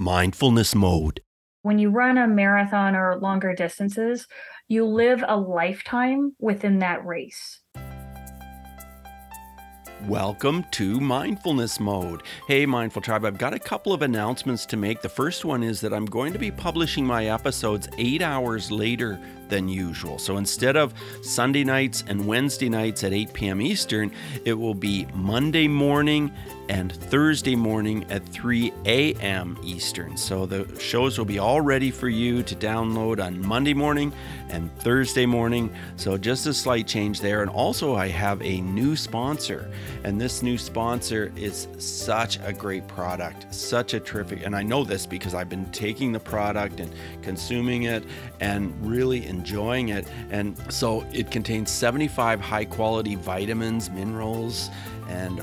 mindfulness mode. When you run a marathon or longer distances, you live a lifetime within that race. Welcome to Mindfulness Mode. Hey, Mindful Tribe, I've got a couple of announcements to make. The first one is that I'm going to be publishing my episodes eight hours later than usual. So instead of Sunday nights and Wednesday nights at 8 p.m. Eastern, it will be Monday morning and Thursday morning at 3 a.m. Eastern. So the shows will be all ready for you to download on Monday morning and Thursday morning. So just a slight change there. And also, I have a new sponsor, and this new sponsor is such a great product, such a terrific. And I know this because I've been taking the product and consuming it and really enjoying it. And so it contains 75 high quality vitamins, minerals, and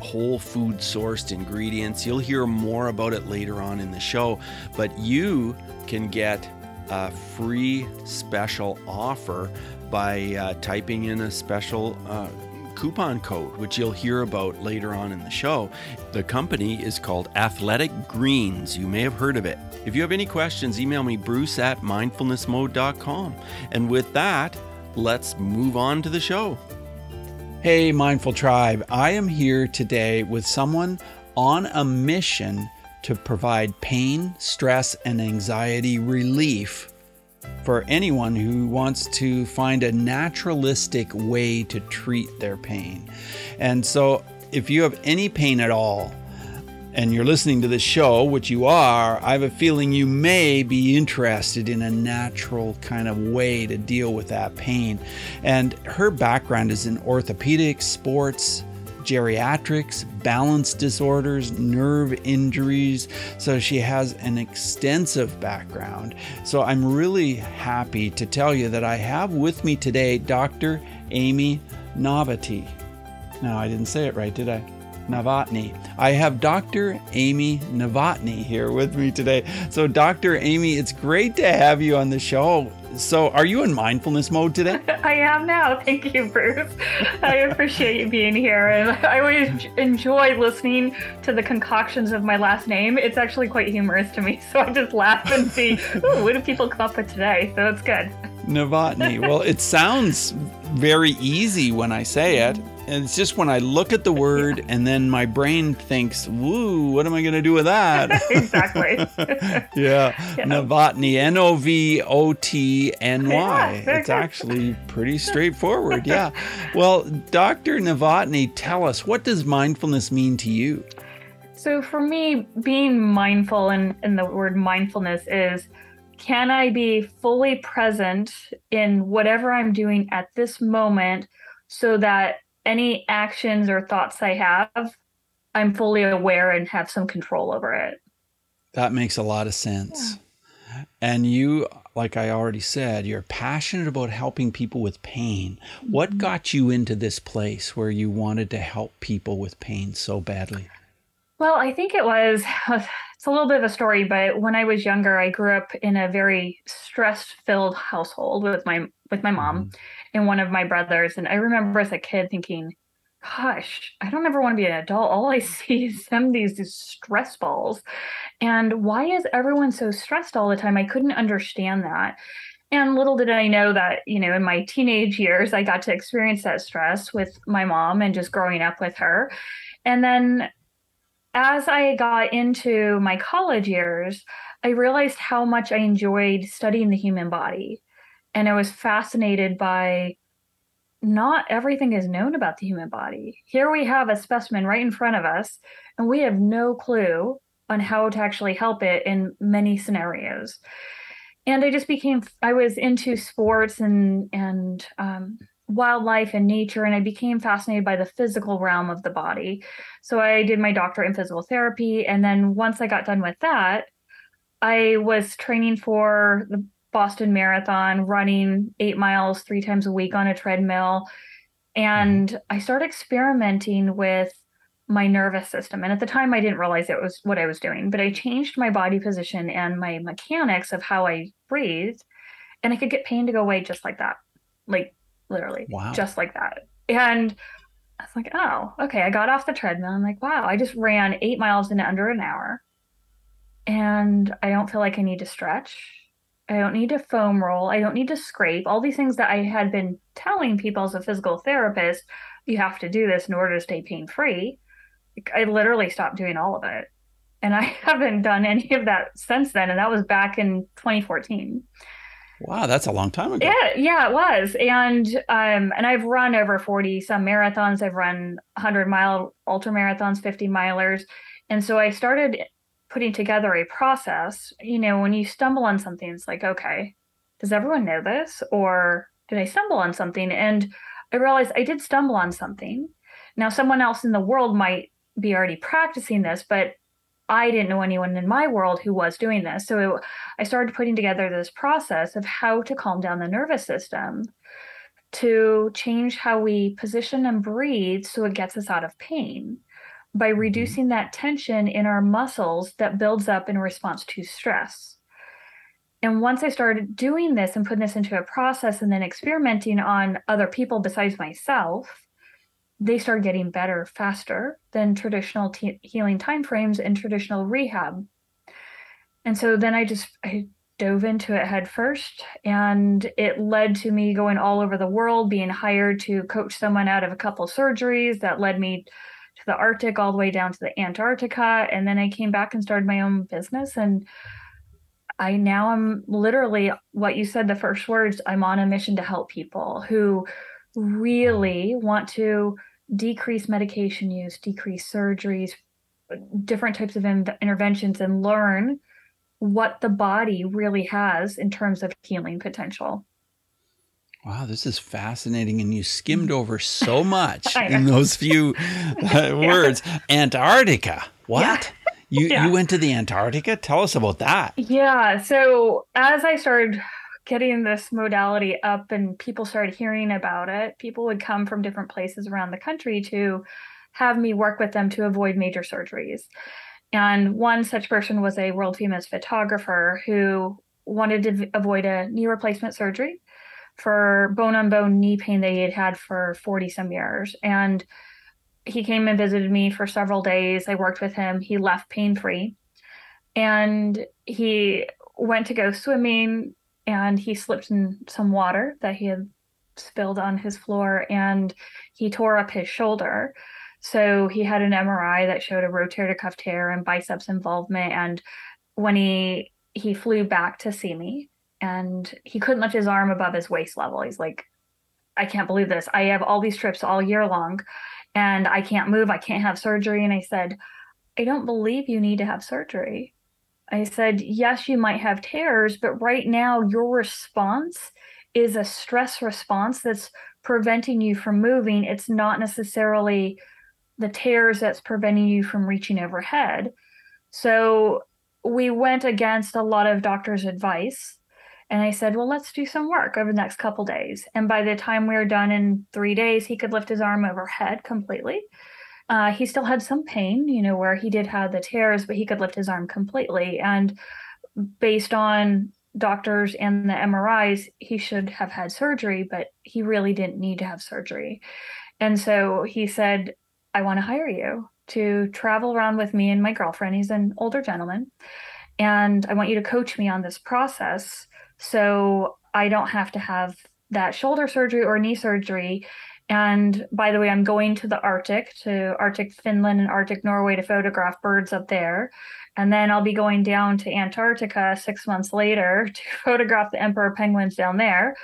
whole food sourced ingredients. You'll hear more about it later on in the show, but you can get a free special offer by uh, typing in a special uh, coupon code, which you'll hear about later on in the show. The company is called Athletic Greens. You may have heard of it. If you have any questions, email me, bruce at mindfulnessmode.com. And with that, let's move on to the show. Hey, Mindful Tribe. I am here today with someone on a mission to provide pain, stress, and anxiety relief for anyone who wants to find a naturalistic way to treat their pain. And so, if you have any pain at all, and you're listening to this show, which you are, I have a feeling you may be interested in a natural kind of way to deal with that pain. And her background is in orthopedics, sports, geriatrics, balance disorders, nerve injuries. So she has an extensive background. So I'm really happy to tell you that I have with me today Dr. Amy Novotny. No, I didn't say it right, did I? Novotny. I have Dr. Amy Novotny here with me today. So, Dr. Amy, it's great to have you on the show. So, are you in mindfulness mode today? I am now. Thank you, Bruce. I appreciate you being here. And I always enjoy listening to the concoctions of my last name. It's actually quite humorous to me. So I just laugh and see, ooh, what do people come up with today? So it's good. Novotny. Well, it sounds very easy when I say it. And it's just when I look at the word yeah. and then my brain thinks, woo, what am I going to do with that? exactly. yeah. yeah. Novotny, N O V O T N Y. Yeah, it's actually pretty straightforward. Yeah. well, Dr. Novotny, tell us, what does mindfulness mean to you? So for me, being mindful and, and the word mindfulness is can I be fully present in whatever I'm doing at this moment so that any actions or thoughts I have, I'm fully aware and have some control over it. That makes a lot of sense. Yeah. And you, like I already said, you're passionate about helping people with pain. What mm-hmm. got you into this place where you wanted to help people with pain so badly? Well, I think it was it's a little bit of a story, but when I was younger, I grew up in a very stress-filled household with my with my mom mm-hmm. And one of my brothers, and I remember as a kid thinking, "Gosh, I don't ever want to be an adult. All I see is them these, these stress balls, and why is everyone so stressed all the time?" I couldn't understand that. And little did I know that, you know, in my teenage years, I got to experience that stress with my mom and just growing up with her. And then as I got into my college years, I realized how much I enjoyed studying the human body. And I was fascinated by not everything is known about the human body. Here we have a specimen right in front of us, and we have no clue on how to actually help it in many scenarios. And I just became, I was into sports and, and, um, wildlife and nature and I became fascinated by the physical realm of the body. So I did my doctorate in physical therapy and then once I got done with that, I was training for the Boston Marathon, running 8 miles 3 times a week on a treadmill and mm-hmm. I started experimenting with my nervous system. And at the time I didn't realize it was what I was doing, but I changed my body position and my mechanics of how I breathed and I could get pain to go away just like that. Like literally. Wow. Just like that. And I was like, oh, okay. I got off the treadmill. I'm like, wow, I just ran eight miles in under an hour. and I don't feel like I need to stretch. I don't need to foam roll. I don't need to scrape. All these things that I had been telling people as a physical therapist, you have to do this in order to stay pain free. I literally stopped doing all of it. And I haven't done any of that since then. And that was back in 2014. Wow, that's a long time ago. Yeah, yeah, it was. And um, and I've run over 40 some marathons. I've run 100 mile ultra marathons, 50 milers. And so I started putting together a process. You know, when you stumble on something, it's like, okay, does everyone know this? Or did I stumble on something? And I realized I did stumble on something. Now, someone else in the world might be already practicing this, but I didn't know anyone in my world who was doing this. So it, I started putting together this process of how to calm down the nervous system to change how we position and breathe so it gets us out of pain by mm-hmm. reducing that tension in our muscles that builds up in response to stress. And once I started doing this and putting this into a process and then experimenting on other people besides myself, they started getting better faster than traditional t- healing timeframes and traditional rehab. And so then I just I dove into it head first, and it led to me going all over the world, being hired to coach someone out of a couple surgeries that led me to the Arctic all the way down to the Antarctica. And then I came back and started my own business. And I now am literally what you said the first words I'm on a mission to help people who really want to decrease medication use, decrease surgeries, different types of in- interventions, and learn what the body really has in terms of healing potential. Wow, this is fascinating. And you skimmed over so much in those few uh, words. Antarctica. What? Yeah. You, yeah. you went to the Antarctica? Tell us about that. Yeah. So, as I started getting this modality up and people started hearing about it, people would come from different places around the country to have me work with them to avoid major surgeries. And one such person was a world famous photographer who wanted to avoid a knee replacement surgery for bone on bone knee pain that he had had for 40 some years. And he came and visited me for several days. I worked with him. He left pain free. And he went to go swimming and he slipped in some water that he had spilled on his floor and he tore up his shoulder. So he had an MRI that showed a rotator cuff tear and biceps involvement. And when he he flew back to see me and he couldn't lift his arm above his waist level. He's like, I can't believe this. I have all these trips all year long and I can't move. I can't have surgery. And I said, I don't believe you need to have surgery. I said, yes, you might have tears, but right now your response is a stress response that's preventing you from moving. It's not necessarily the tears that's preventing you from reaching overhead. So we went against a lot of doctors' advice. And I said, well, let's do some work over the next couple days. And by the time we were done in three days, he could lift his arm overhead completely. Uh, he still had some pain, you know, where he did have the tears, but he could lift his arm completely. And based on doctors and the MRIs, he should have had surgery, but he really didn't need to have surgery. And so he said, I want to hire you to travel around with me and my girlfriend. He's an older gentleman. And I want you to coach me on this process so I don't have to have that shoulder surgery or knee surgery and by the way, I'm going to the Arctic, to Arctic Finland and Arctic Norway to photograph birds up there. And then I'll be going down to Antarctica six months later to photograph the emperor penguins down there.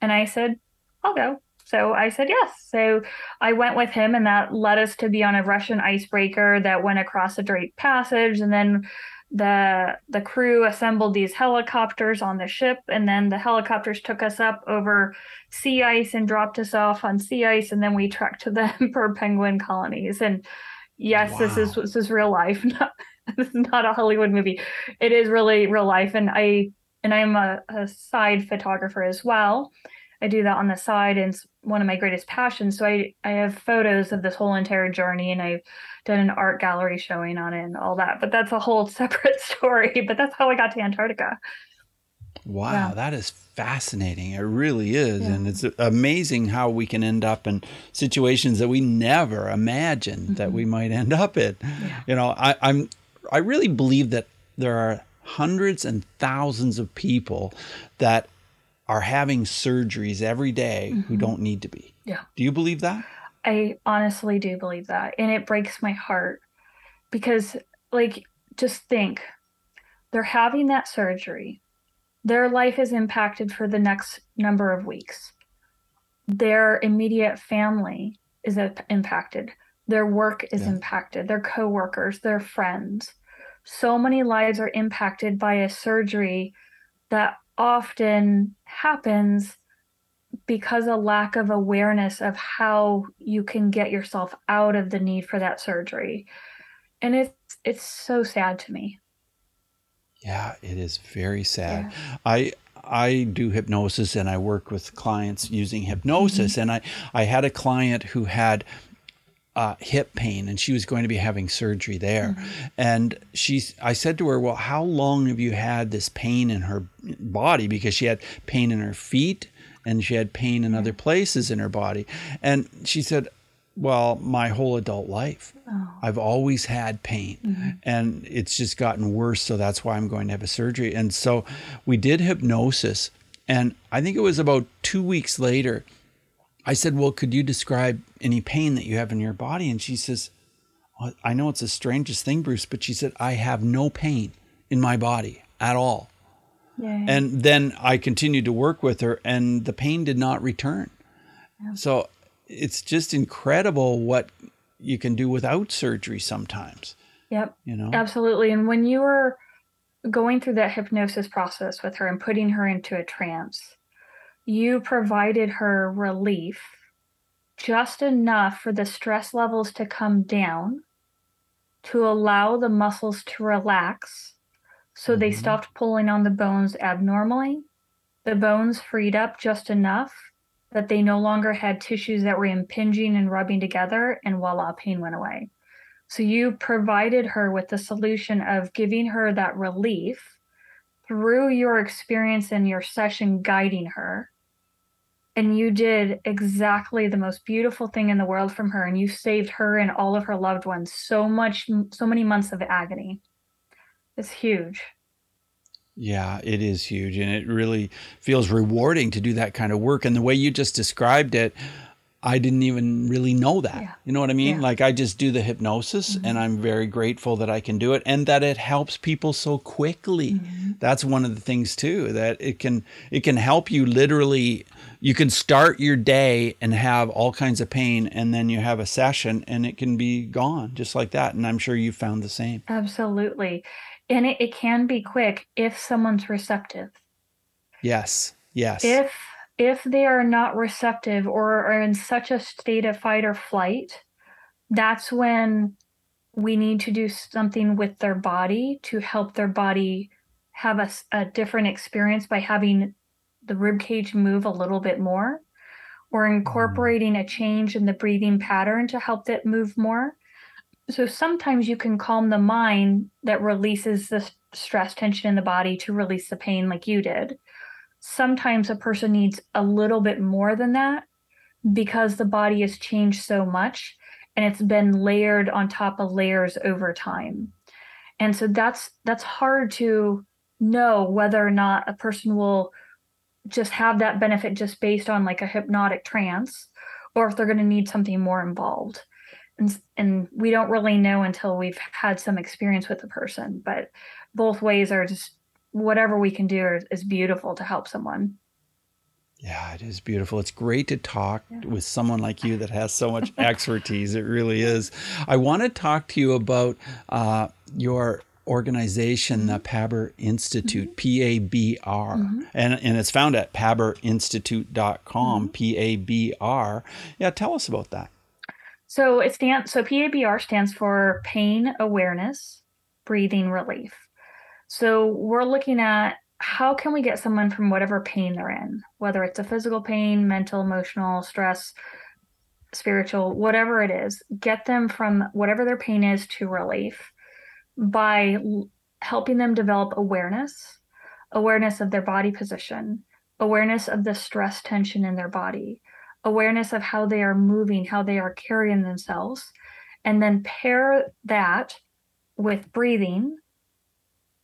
And I said, I'll go. So I said yes. So I went with him, and that led us to be on a Russian icebreaker that went across the Drake Passage. And then the the crew assembled these helicopters on the ship and then the helicopters took us up over sea ice and dropped us off on sea ice and then we trekked to the emperor penguin colonies. And yes wow. this is this is real life not, this is not a hollywood movie. It is really real life and i and i'm a, a side photographer as well i do that on the side and it's one of my greatest passions so i i have photos of this whole entire journey and i've done an art gallery showing on it and all that. But that's a whole separate story. But that's how I got to Antarctica. Wow, yeah. that is fascinating. It really is. Yeah. And it's amazing how we can end up in situations that we never imagined mm-hmm. that we might end up in. Yeah. You know, I, I'm I really believe that there are hundreds and thousands of people that are having surgeries every day who Mm-hmm. don't need to be. Yeah. Do you believe that? I honestly do believe that. And it breaks my heart because, like, just think they're having that surgery. Their life is impacted for the next number of weeks. Their immediate family is impacted. Their work is Yeah. impacted. Their coworkers, their friends. So many lives are impacted by a surgery that often happens because a lack of awareness of how you can get yourself out of the need for that surgery. And it's it's so sad to me. Yeah, it is very sad. I I do hypnosis and I work with clients using hypnosis. Mm-hmm. And I I had a client who had uh, hip pain and she was going to be having surgery there mm-hmm. and she's I said to her well how long have you had this pain in her body because she had pain in her feet and she had pain in mm-hmm. other places in her body and she said well my whole adult life oh I've always had pain mm-hmm. and it's just gotten worse. So that's why I'm going to have a surgery. And so we did hypnosis. And I think it was about two weeks later, I said, Well, could you describe any pain that you have in your body? And she says, well, I know it's the strangest thing, Bruce, but she said, I have no pain in my body at all. Yay. And then I continued to work with her, and the pain did not return. So it's just incredible what you can do without surgery sometimes, yep you know? absolutely and when you were going through that hypnosis process with her and putting her into a trance you provided her relief just enough for the stress levels to come down to allow the muscles to relax so they Mhm. stopped pulling on the bones abnormally. The bones freed up just enough that they no longer had tissues that were impinging and rubbing together and voila pain went away. So you provided her with the solution of giving her that relief through your experience in your session guiding her and you did exactly the most beautiful thing in the world from her and you saved her and all of her loved ones so much so many months of agony it's huge Yeah, it is huge. And it really feels rewarding to do that kind of work. And the way you just described it, I didn't even really know that. Yeah. You know what I mean? Yeah. Like I just do the hypnosis mm-hmm. and I'm very grateful that I can do it and that it helps people so quickly. Mm-hmm. That's one of the things too that it can it can help you literally you can start your day and have all kinds of pain and then you have a session and it can be gone just like that and I'm sure you found the same. absolutely and it, it can be quick if someone's receptive Yes. Yes. if if they are not receptive or are in such a state of fight or flight that's when we need to do something with their body to help their body have a different experience by having the rib cage move a little bit more or mm-hmm. incorporating a change in the breathing pattern to help that move more. So sometimes you can calm the mind that releases the stress tension in the body to release the pain like you did sometimes a person needs a little bit more than that because the body has changed so much and it's been layered on top of layers over time. And so that's that's hard to know whether or not a person will just have that benefit just based on like a hypnotic trance or if they're going to need something more involved. And and we don't really know until we've had some experience with the person but both ways are just whatever we can do is, is beautiful to help someone Yeah, it is beautiful. It's great to talk Yeah. with someone like you that has so much expertise. It really is. I want to talk to you about uh, your organization, the PABR Institute, P A B R, mm-hmm. mm-hmm. and and it's found at pabrinstitute.com, P A B R. Yeah, tell us about that. So it stands so PABR stands for pain awareness, breathing relief. So we're looking at how can we get someone from whatever pain they're in, whether it's a physical pain, mental, emotional, stress, spiritual, whatever it is, get them from whatever their pain is to relief by l- helping them develop awareness, awareness of their body position, awareness of the stress tension in their body, awareness of how they are moving, how they are carrying themselves, and then pair that with breathing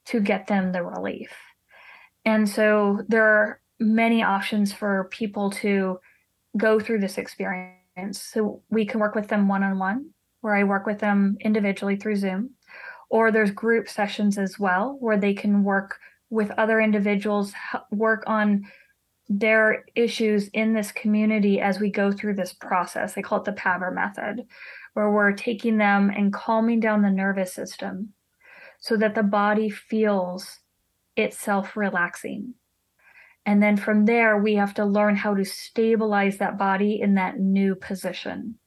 to get them the relief. And so there are many options for people to go through this experience. So we can work with them one on one, where I work with them individually through Zoom, or there's group sessions as well, where they can work with other individuals, work on their issues in this community as we go through this process. I call it the PABR method, where we're taking them and calming down the nervous system so that the body feels itself relaxing. And then from there, we have to learn how to stabilize that body in that new position.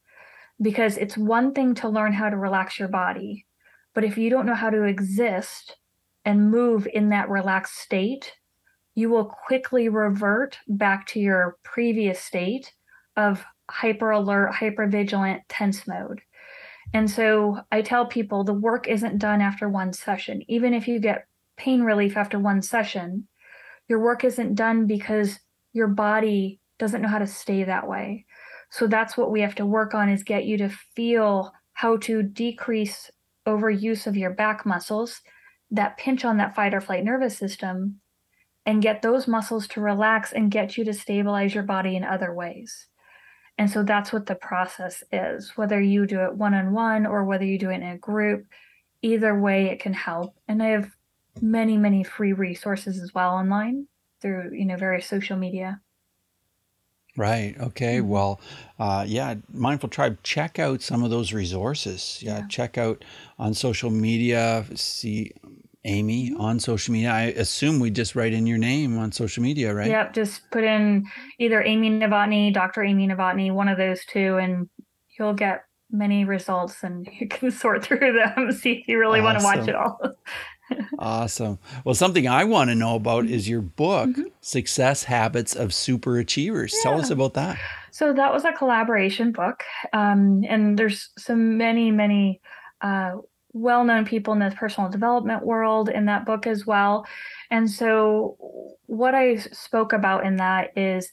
Because it's one thing to learn how to relax your body, but if you don't know how to exist and move in that relaxed state, you will quickly revert back to your previous state of hyper alert, hyper vigilant, tense mode. And so I tell people the work isn't done after one session. Even if you get pain relief after one session, your work isn't done because your body doesn't know how to stay that way. So that's what we have to work on is get you to feel how to decrease overuse of your back muscles that pinch on that fight or flight nervous system and get those muscles to relax and get you to stabilize your body in other ways. And so that's what the process is, whether you do it one on one or whether you do it in a group, either way it can help. And I have many, many free resources as well online through, you know, various social media. Right. Okay. Mm-hmm. Well, uh, yeah, Mindful Tribe, check out some of those resources. Yeah, yeah. check out on social media, see Amy mm-hmm. on social media. I assume we just write in your name on social media, right? Yep. Just put in either Amy Novotny, Dr. Amy Novotny, one of those two, and you'll get many results and you can sort through them, see if you really awesome. want to watch it all. awesome. Well, something I want to know about is your book, mm-hmm. Success Habits of Super Achievers. Yeah. Tell us about that. So, that was a collaboration book. Um, and there's so many, many uh, well known people in the personal development world in that book as well. And so, what I spoke about in that is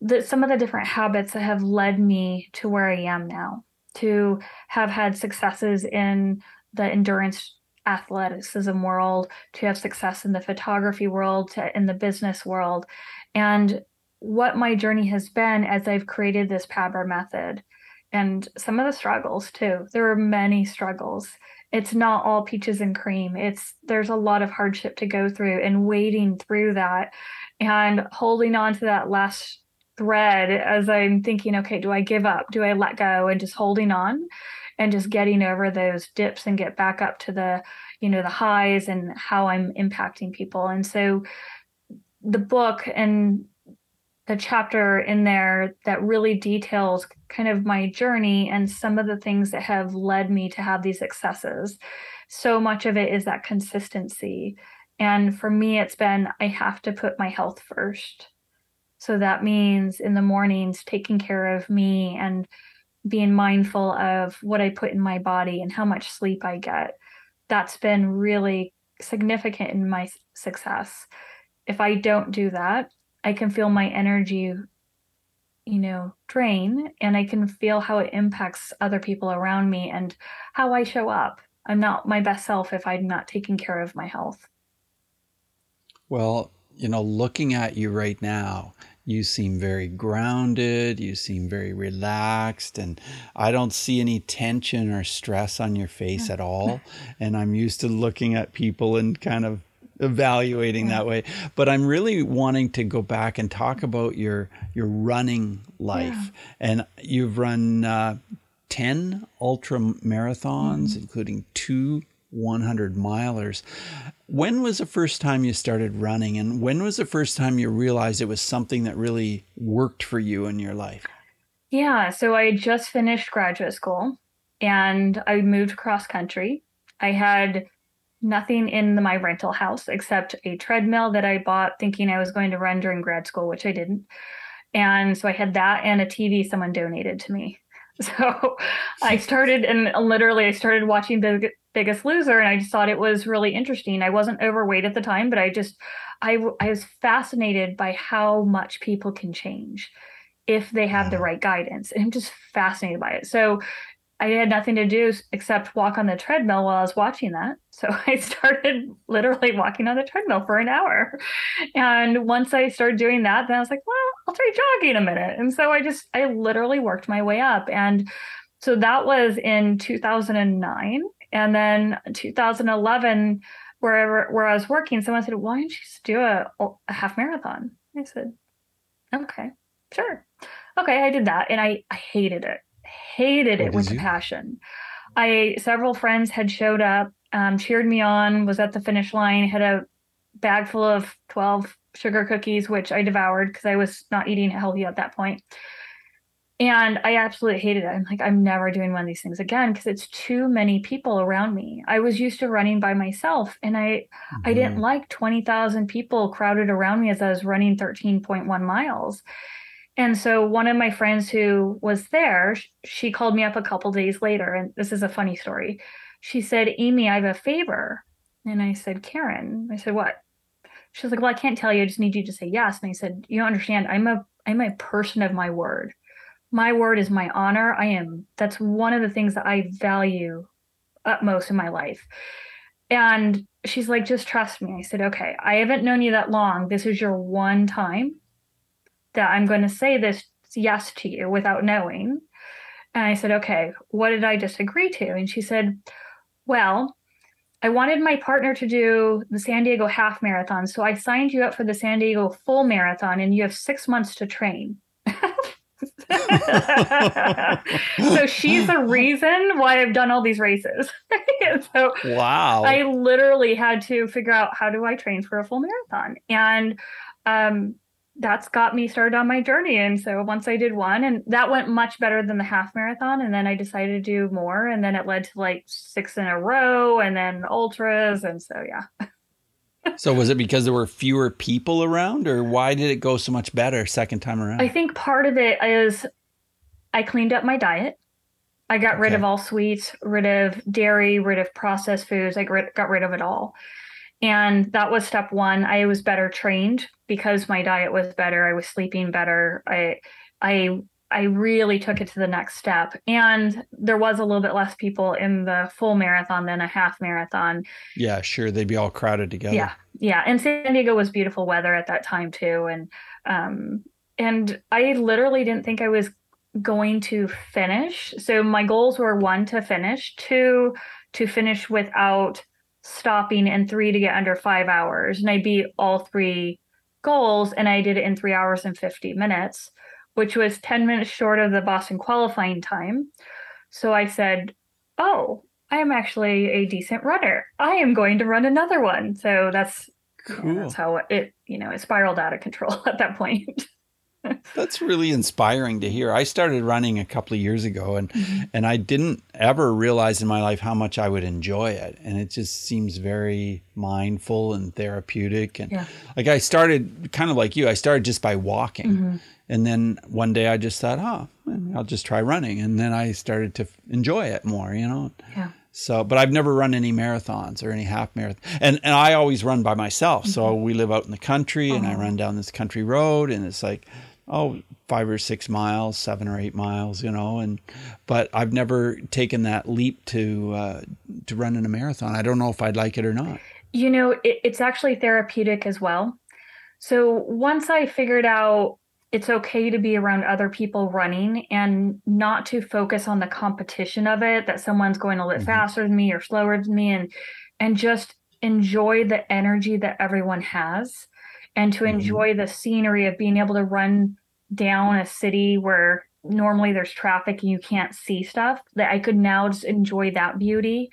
that some of the different habits that have led me to where I am now, to have had successes in the endurance athleticism world, to have success in the photography world, to in the business world. And what my journey has been as I've created this PABR method and some of the struggles too. There are many struggles. It's not all peaches and cream. It's there's a lot of hardship to go through and wading through that and holding on to that last thread as I'm thinking, okay, do I give up? Do I let go and just holding on and just getting over those dips and get back up to the, you know, the highs and how I'm impacting people. And so the book and the chapter in there that really details kind of my journey and some of the things that have led me to have these successes. So much of it is that consistency. And for me, it's been I have to put my health first. So that means in the mornings, taking care of me and being mindful of what I put in my body and how much sleep I get. That's been really significant in my success. If I don't do that, I can feel my energy, you know, drain and I can feel how it impacts other people around me and how I show up. I'm not my best self if I'm not taking care of my health. Well, you know, looking at you right now, you seem very grounded, you seem very relaxed, and I don't see any tension or stress on your face at all. And I'm used to looking at people and kind of evaluating that way. But I'm really wanting to go back and talk about your your running life. Yeah. And you've run uh, ten ultra marathons, mm-hmm. including two 100 milers. When was the first time you started running, and when was the first time you realized it was something that really worked for you in your life? Yeah, so I just finished graduate school and I moved cross country. I had nothing in the, my rental house except a treadmill that I bought thinking I was going to run during grad school, which I didn't. And so I had that and a TV someone donated to me. So I started and literally I started watching Big, Biggest Loser and I just thought it was really interesting. I wasn't overweight at the time, but I just I I was fascinated by how much people can change if they have the right guidance. And I'm just fascinated by it. So I had nothing to do except walk on the treadmill while I was watching that. So I started literally walking on the treadmill for an hour. And once I started doing that, then I was like, well, I'll try jogging a minute. And so I just, I literally worked my way up. And so that was in 2009. And then 2011, wherever where I was working, someone said, why don't you just do a, a half marathon? I said, okay, sure. Okay, I did that. And I, I hated it hated it with a passion. I several friends had showed up, um, cheered me on, was at the finish line, had a bag full of 12 sugar cookies, which I devoured because I was not eating healthy at that point. And I absolutely hated it. I'm like, I'm never doing one of these things again because it's too many people around me. I was used to running by myself and I mm-hmm. I didn't mm-hmm. like 20,000 people crowded around me as I was running 13.1 miles. And so one of my friends who was there, she called me up a couple days later, and this is a funny story. She said, Amy, I have a favor. And I said, Karen. I said, what? She was like, Well, I can't tell you. I just need you to say yes. And I said, You don't understand. I'm a I'm a person of my word. My word is my honor. I am that's one of the things that I value utmost in my life. And she's like, just trust me. I said, okay, I haven't known you that long. This is your one time that I'm going to say this yes to you without knowing. And I said, okay, what did I disagree to? And she said, well, I wanted my partner to do the San Diego half marathon. So I signed you up for the San Diego full marathon and you have six months to train. so she's the reason why I've done all these races. so wow. I literally had to figure out how do I train for a full marathon. And um, that's got me started on my journey. And so once I did one, and that went much better than the half marathon. And then I decided to do more. And then it led to like six in a row and then ultras. And so, yeah. so was it because there were fewer people around or why did it go so much better second time around? I think part of it is I cleaned up my diet. I got okay. rid of all sweets, rid of dairy, rid of processed foods. I got rid of it all. And that was step one. I was better trained because my diet was better. I was sleeping better. I, I, I really took it to the next step. And there was a little bit less people in the full marathon than a half marathon. Yeah, sure. They'd be all crowded together. Yeah. Yeah. And San Diego was beautiful weather at that time too. And, um, and I literally didn't think I was going to finish. So my goals were one to finish, two to finish without stopping and three to get under five hours. And I beat all three goals and I did it in three hours and 50 minutes, which was 10 minutes short of the Boston qualifying time. So I said, Oh, I am actually a decent runner. I am going to run another one. So that's cool. that's how it, you know, it spiraled out of control at that point. That's really inspiring to hear. I started running a couple of years ago and mm-hmm. and I didn't ever realize in my life how much I would enjoy it. And it just seems very mindful and therapeutic and yeah. like I started kind of like you, I started just by walking. Mm-hmm. And then one day I just thought, "Oh, I'll just try running." And then I started to enjoy it more, you know. Yeah. So, but I've never run any marathons or any half marathons. And and I always run by myself. Mm-hmm. So we live out in the country and I uh-huh. run down this country road and it's like oh five or six miles seven or eight miles you know and but i've never taken that leap to uh, to run in a marathon i don't know if i'd like it or not you know it, it's actually therapeutic as well so once i figured out it's okay to be around other people running and not to focus on the competition of it that someone's going a little mm-hmm. faster than me or slower than me and and just enjoy the energy that everyone has and to mm-hmm. enjoy the scenery of being able to run down a city where normally there's traffic and you can't see stuff that I could now just enjoy that beauty.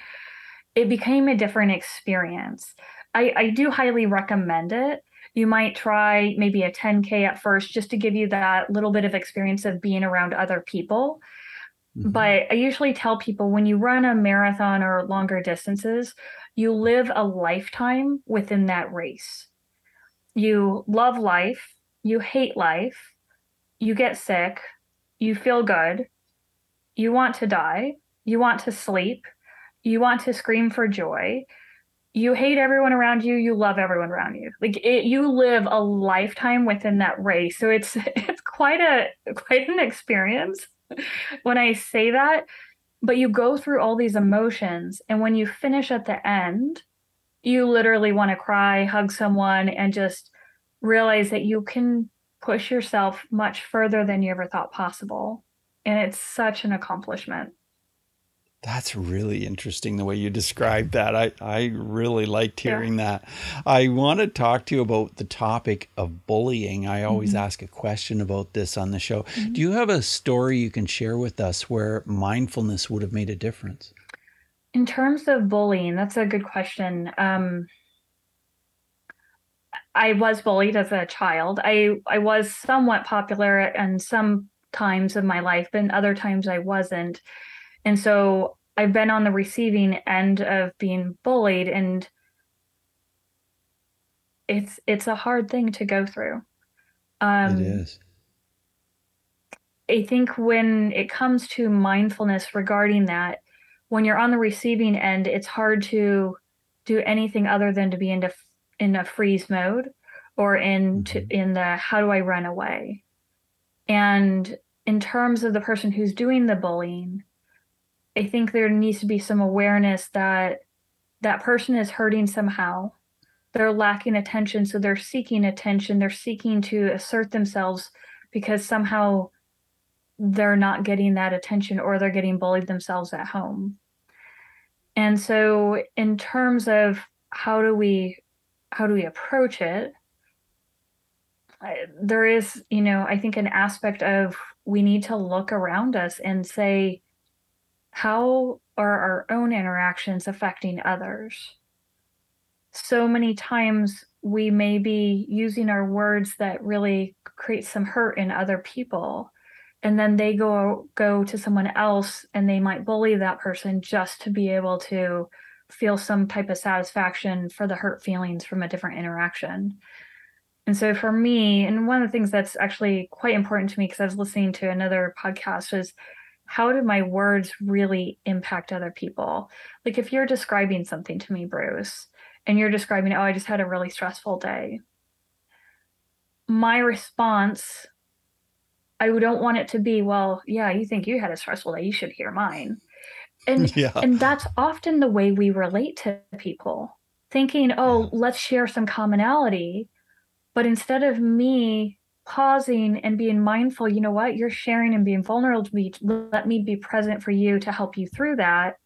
It became a different experience. I, I do highly recommend it. You might try maybe a 10K at first just to give you that little bit of experience of being around other people. Mm-hmm. But I usually tell people when you run a marathon or longer distances, you live a lifetime within that race you love life, you hate life, you get sick, you feel good, you want to die, you want to sleep, you want to scream for joy. You hate everyone around you, you love everyone around you. Like it, you live a lifetime within that race. So it's it's quite a quite an experience. When I say that, but you go through all these emotions and when you finish at the end you literally want to cry hug someone and just realize that you can push yourself much further than you ever thought possible and it's such an accomplishment that's really interesting the way you described that. I, I really liked hearing yeah. that. I want to talk to you about the topic of bullying. I always mm-hmm. ask a question about this on the show. Mm-hmm. Do you have a story you can share with us where mindfulness would have made a difference? In terms of bullying, that's a good question. Um, I was bullied as a child. I, I was somewhat popular in some times of my life, but in other times I wasn't. And so I've been on the receiving end of being bullied and it's it's a hard thing to go through. Um, it is. I think when it comes to mindfulness regarding that, when you're on the receiving end, it's hard to do anything other than to be in, in a freeze mode or in to, mm-hmm. in the how do I run away. And in terms of the person who's doing the bullying, I think there needs to be some awareness that that person is hurting somehow. They're lacking attention, so they're seeking attention. They're seeking to assert themselves because somehow they're not getting that attention or they're getting bullied themselves at home. And so in terms of how do we how do we approach it? there is, you know, I think an aspect of we need to look around us and say, how are our own interactions affecting others? So many times we may be using our words that really create some hurt in other people and then they go go to someone else and they might bully that person just to be able to feel some type of satisfaction for the hurt feelings from a different interaction. And so for me, and one of the things that's actually quite important to me because I was listening to another podcast was how do my words really impact other people? Like if you're describing something to me, Bruce, and you're describing, oh, I just had a really stressful day. My response, I don't want it to be, well, yeah, you think you had a stressful day, you should hear mine. And yeah. and that's often the way we relate to people, thinking, oh, yeah. let's share some commonality. But instead of me pausing and being mindful, you know what, you're sharing and being vulnerable to me. Let me be present for you to help you through that.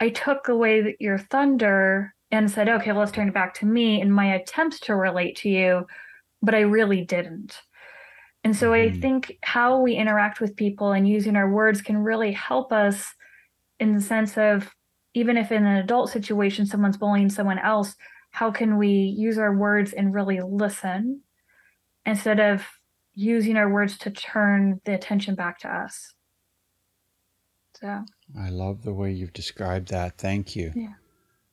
I took away your thunder and said, okay, well, let's turn it back to me and my attempts to relate to you, but I really didn't. And so mm-hmm. I think how we interact with people and using our words can really help us in the sense of even if in an adult situation someone's bullying someone else, how can we use our words and really listen instead of using our words to turn the attention back to us. So I love the way you've described that. Thank you. Yeah.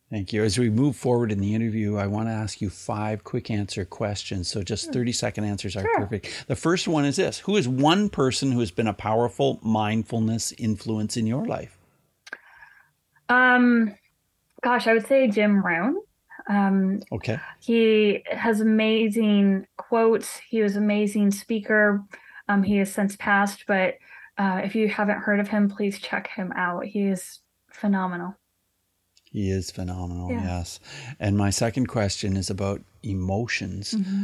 Thank you. As we move forward in the interview, I want to ask you five quick answer questions. So just hmm. 30 second answers are sure. perfect. The first one is this Who is one person who has been a powerful mindfulness influence in your life? Um, gosh, I would say Jim Rohn. Um, okay. He has amazing quotes. He was an amazing speaker. Um, he has since passed, but uh, if you haven't heard of him, please check him out. He is phenomenal. He is phenomenal, yeah. yes. And my second question is about emotions. Mm-hmm.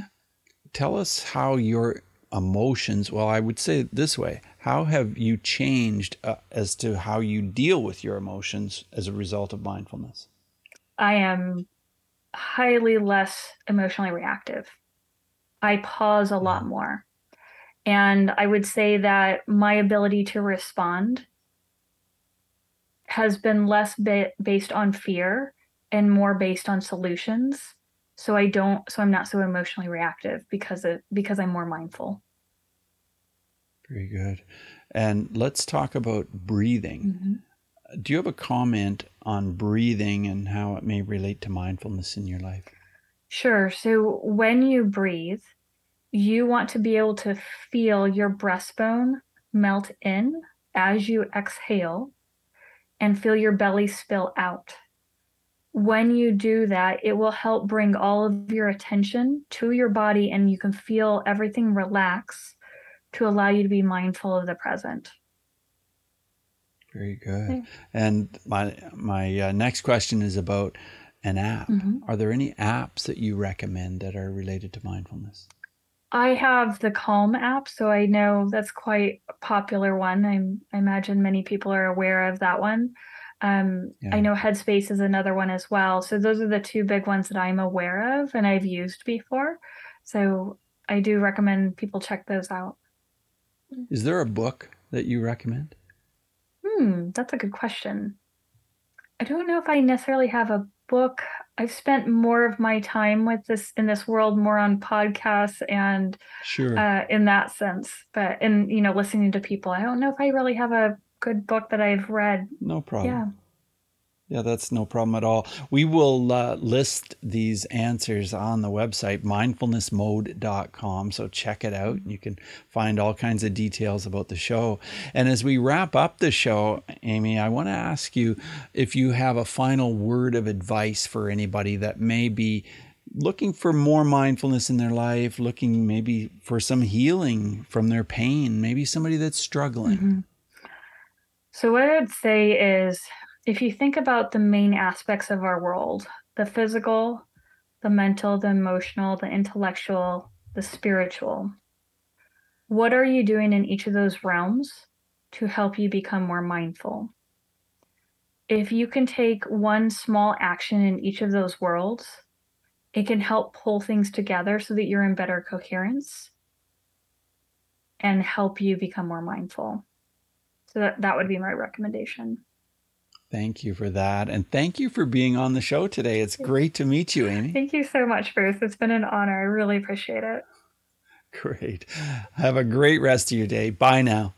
Tell us how your emotions, well, I would say it this way how have you changed uh, as to how you deal with your emotions as a result of mindfulness? I am highly less emotionally reactive. I pause a lot mm-hmm. more. And I would say that my ability to respond has been less ba- based on fear and more based on solutions. So I don't so I'm not so emotionally reactive because of because I'm more mindful. Very good. And let's talk about breathing. Mm-hmm do you have a comment on breathing and how it may relate to mindfulness in your life? Sure. So when you breathe, you want to be able to feel your breastbone melt in as you exhale and feel your belly spill out. When you do that, it will help bring all of your attention to your body and you can feel everything relax to allow you to be mindful of the present. Very good. Yeah. And my my uh, next question is about an app. Mm-hmm. Are there any apps that you recommend that are related to mindfulness? I have the Calm app, so I know that's quite a popular one. I'm, I imagine many people are aware of that one. Um, yeah. I know Headspace is another one as well. So those are the two big ones that I'm aware of and I've used before. So I do recommend people check those out. Is there a book that you recommend? Hmm, that's a good question. I don't know if I necessarily have a book. I've spent more of my time with this in this world more on podcasts and sure uh, in that sense. But in you know listening to people, I don't know if I really have a good book that I've read. No problem. Yeah. Yeah, that's no problem at all. We will uh, list these answers on the website, mindfulnessmode.com. So check it out. You can find all kinds of details about the show. And as we wrap up the show, Amy, I want to ask you if you have a final word of advice for anybody that may be looking for more mindfulness in their life, looking maybe for some healing from their pain, maybe somebody that's struggling. Mm-hmm. So, what I would say is if you think about the main aspects of our world the physical, the mental, the emotional, the intellectual, the spiritual what are you doing in each of those realms to help you become more mindful? If you can take one small action in each of those worlds, it can help pull things together so that you're in better coherence and help you become more mindful. So that, that would be my recommendation. Thank you for that. And thank you for being on the show today. It's great to meet you, Amy. Thank you so much, Bruce. It's been an honor. I really appreciate it. Great. Have a great rest of your day. Bye now.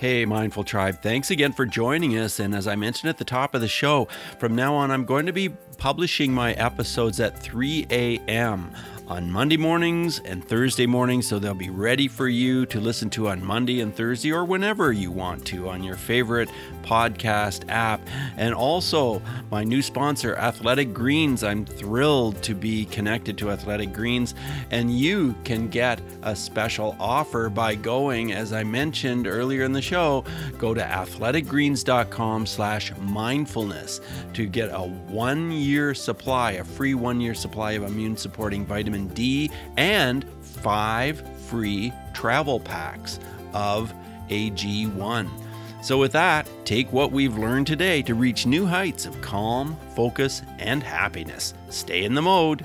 Hey, Mindful Tribe, thanks again for joining us. And as I mentioned at the top of the show, from now on, I'm going to be publishing my episodes at 3 a.m on Monday mornings and Thursday mornings, so they'll be ready for you to listen to on Monday and Thursday or whenever you want to on your favorite podcast app. And also, my new sponsor, Athletic Greens. I'm thrilled to be connected to Athletic Greens, and you can get a special offer by going, as I mentioned earlier in the show, go to athleticgreens.com slash mindfulness to get a one-year supply, a free one-year supply of immune-supporting vitamin vitamin D, and five free travel packs of AG1. So, with that, take what we've learned today to reach new heights of calm, focus, and happiness. Stay in the mode.